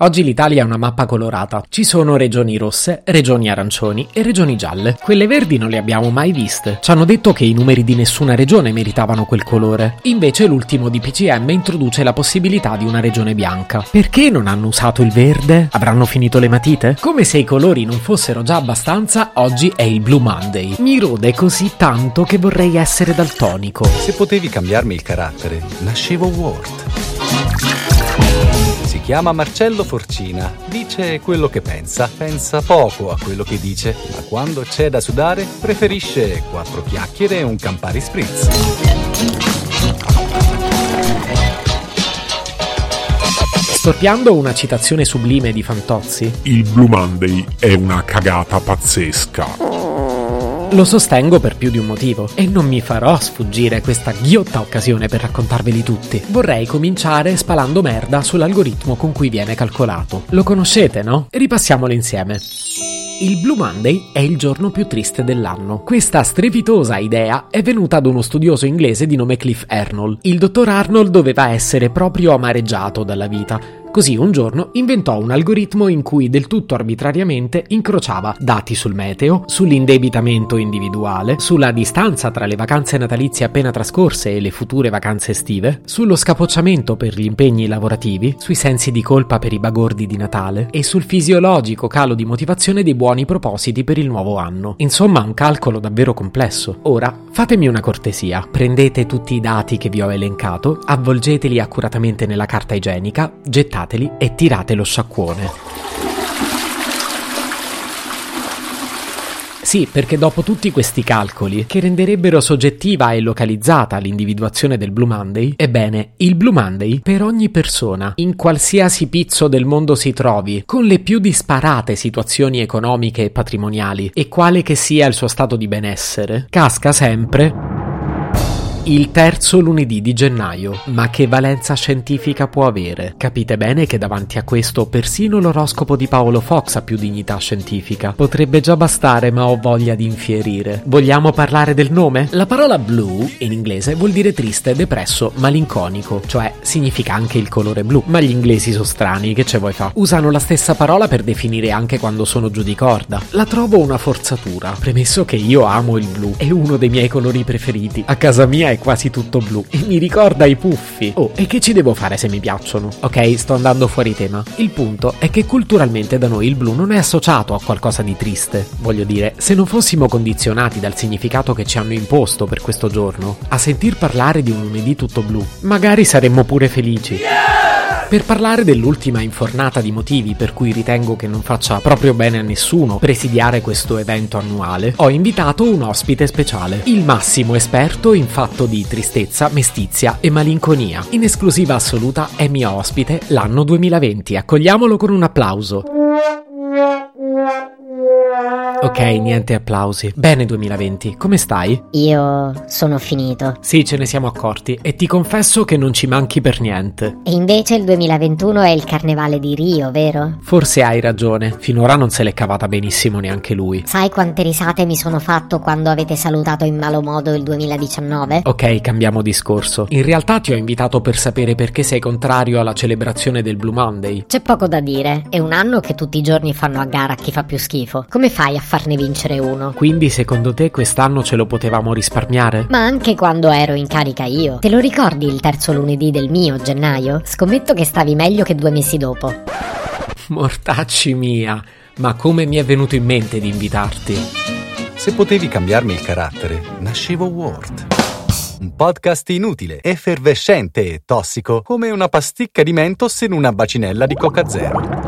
Oggi l'Italia è una mappa colorata. Ci sono regioni rosse, regioni arancioni e regioni gialle. Quelle verdi non le abbiamo mai viste. Ci hanno detto che i numeri di nessuna regione meritavano quel colore. Invece l'ultimo DPCM introduce la possibilità di una regione bianca. Perché non hanno usato il verde? Avranno finito le matite? Come se i colori non fossero già abbastanza, oggi è il Blue Monday. Mi rode così tanto che vorrei essere daltonico. Se potevi cambiarmi il carattere, nascevo Ward. Si chiama Marcello Forcina, dice quello che pensa, pensa poco a quello che dice, ma quando c'è da sudare preferisce quattro chiacchiere e un Campari Spritz. Storpiando una citazione sublime di Fantozzi, Il Blue Monday è una cagata pazzesca. Lo sostengo per più di un motivo e non mi farò sfuggire questa ghiotta occasione per raccontarveli tutti. Vorrei cominciare spalando merda sull'algoritmo con cui viene calcolato. Lo conoscete, no? Ripassiamolo insieme. Il Blue Monday è il giorno più triste dell'anno. Questa strepitosa idea è venuta ad uno studioso inglese di nome Cliff Arnold. Il dottor Arnold doveva essere proprio amareggiato dalla vita Così un giorno inventò un algoritmo in cui del tutto arbitrariamente incrociava dati sul meteo, sull'indebitamento individuale, sulla distanza tra le vacanze natalizie appena trascorse e le future vacanze estive, sullo scapocciamento per gli impegni lavorativi, sui sensi di colpa per i bagordi di Natale e sul fisiologico calo di motivazione dei buoni propositi per il nuovo anno. Insomma, un calcolo davvero complesso. Ora, fatemi una cortesia, prendete tutti i dati che vi ho elencato, avvolgeteli accuratamente nella carta igienica, gettate sciacquateli e tirate lo sciacquone. Sì, perché dopo tutti questi calcoli, che renderebbero soggettiva e localizzata l'individuazione del Blue Monday, ebbene, il Blue Monday, per ogni persona, in qualsiasi pizzo del mondo si trovi, con le più disparate situazioni economiche e patrimoniali, e quale che sia il suo stato di benessere, casca sempre il terzo lunedì di gennaio. Ma che valenza scientifica può avere? Capite bene che davanti a questo persino l'oroscopo di Paolo Fox ha più dignità scientifica. Potrebbe già bastare, ma ho voglia di infierire. Vogliamo parlare del nome? La parola blue in inglese vuol dire triste, depresso, malinconico, cioè significa anche il colore blu. Ma gli inglesi sono strani, che ce vuoi fa? Usano la stessa parola per definire anche quando sono giù di corda. La trovo una forzatura, premesso che io amo il blu, è uno dei miei colori preferiti. A casa mia è è quasi tutto blu e mi ricorda i puffi. Oh, e che ci devo fare se mi piacciono? Ok, sto andando fuori tema. Il punto è che culturalmente da noi il blu non è associato a qualcosa di triste. Voglio dire, se non fossimo condizionati dal significato che ci hanno imposto per questo giorno, a sentir parlare di un lunedì tutto blu, magari saremmo pure felici. Yeah! Per parlare dell'ultima infornata di motivi per cui ritengo che non faccia proprio bene a nessuno presidiare questo evento annuale, ho invitato un ospite speciale, il massimo esperto in fatto di tristezza, mestizia e malinconia. In esclusiva assoluta è mio ospite l'anno 2020. Accogliamolo con un applauso. Ok, niente applausi. Bene 2020, come stai? Io sono finito. Sì, ce ne siamo accorti e ti confesso che non ci manchi per niente. E invece il 2021 è il carnevale di Rio, vero? Forse hai ragione, finora non se l'è cavata benissimo neanche lui. Sai quante risate mi sono fatto quando avete salutato in malo modo il 2019? Ok, cambiamo discorso. In realtà ti ho invitato per sapere perché sei contrario alla celebrazione del Blue Monday. C'è poco da dire, è un anno che tutti i giorni fanno a gara chi fa più schifo. Come fai a farne vincere uno. Quindi secondo te quest'anno ce lo potevamo risparmiare? Ma anche quando ero in carica io. Te lo ricordi il terzo lunedì del mio gennaio? Scommetto che stavi meglio che due mesi dopo. Mortacci mia, ma come mi è venuto in mente di invitarti? Se potevi cambiarmi il carattere, nascevo Ward. Un podcast inutile, effervescente e tossico, come una pasticca di mentos in una bacinella di Coca Zero.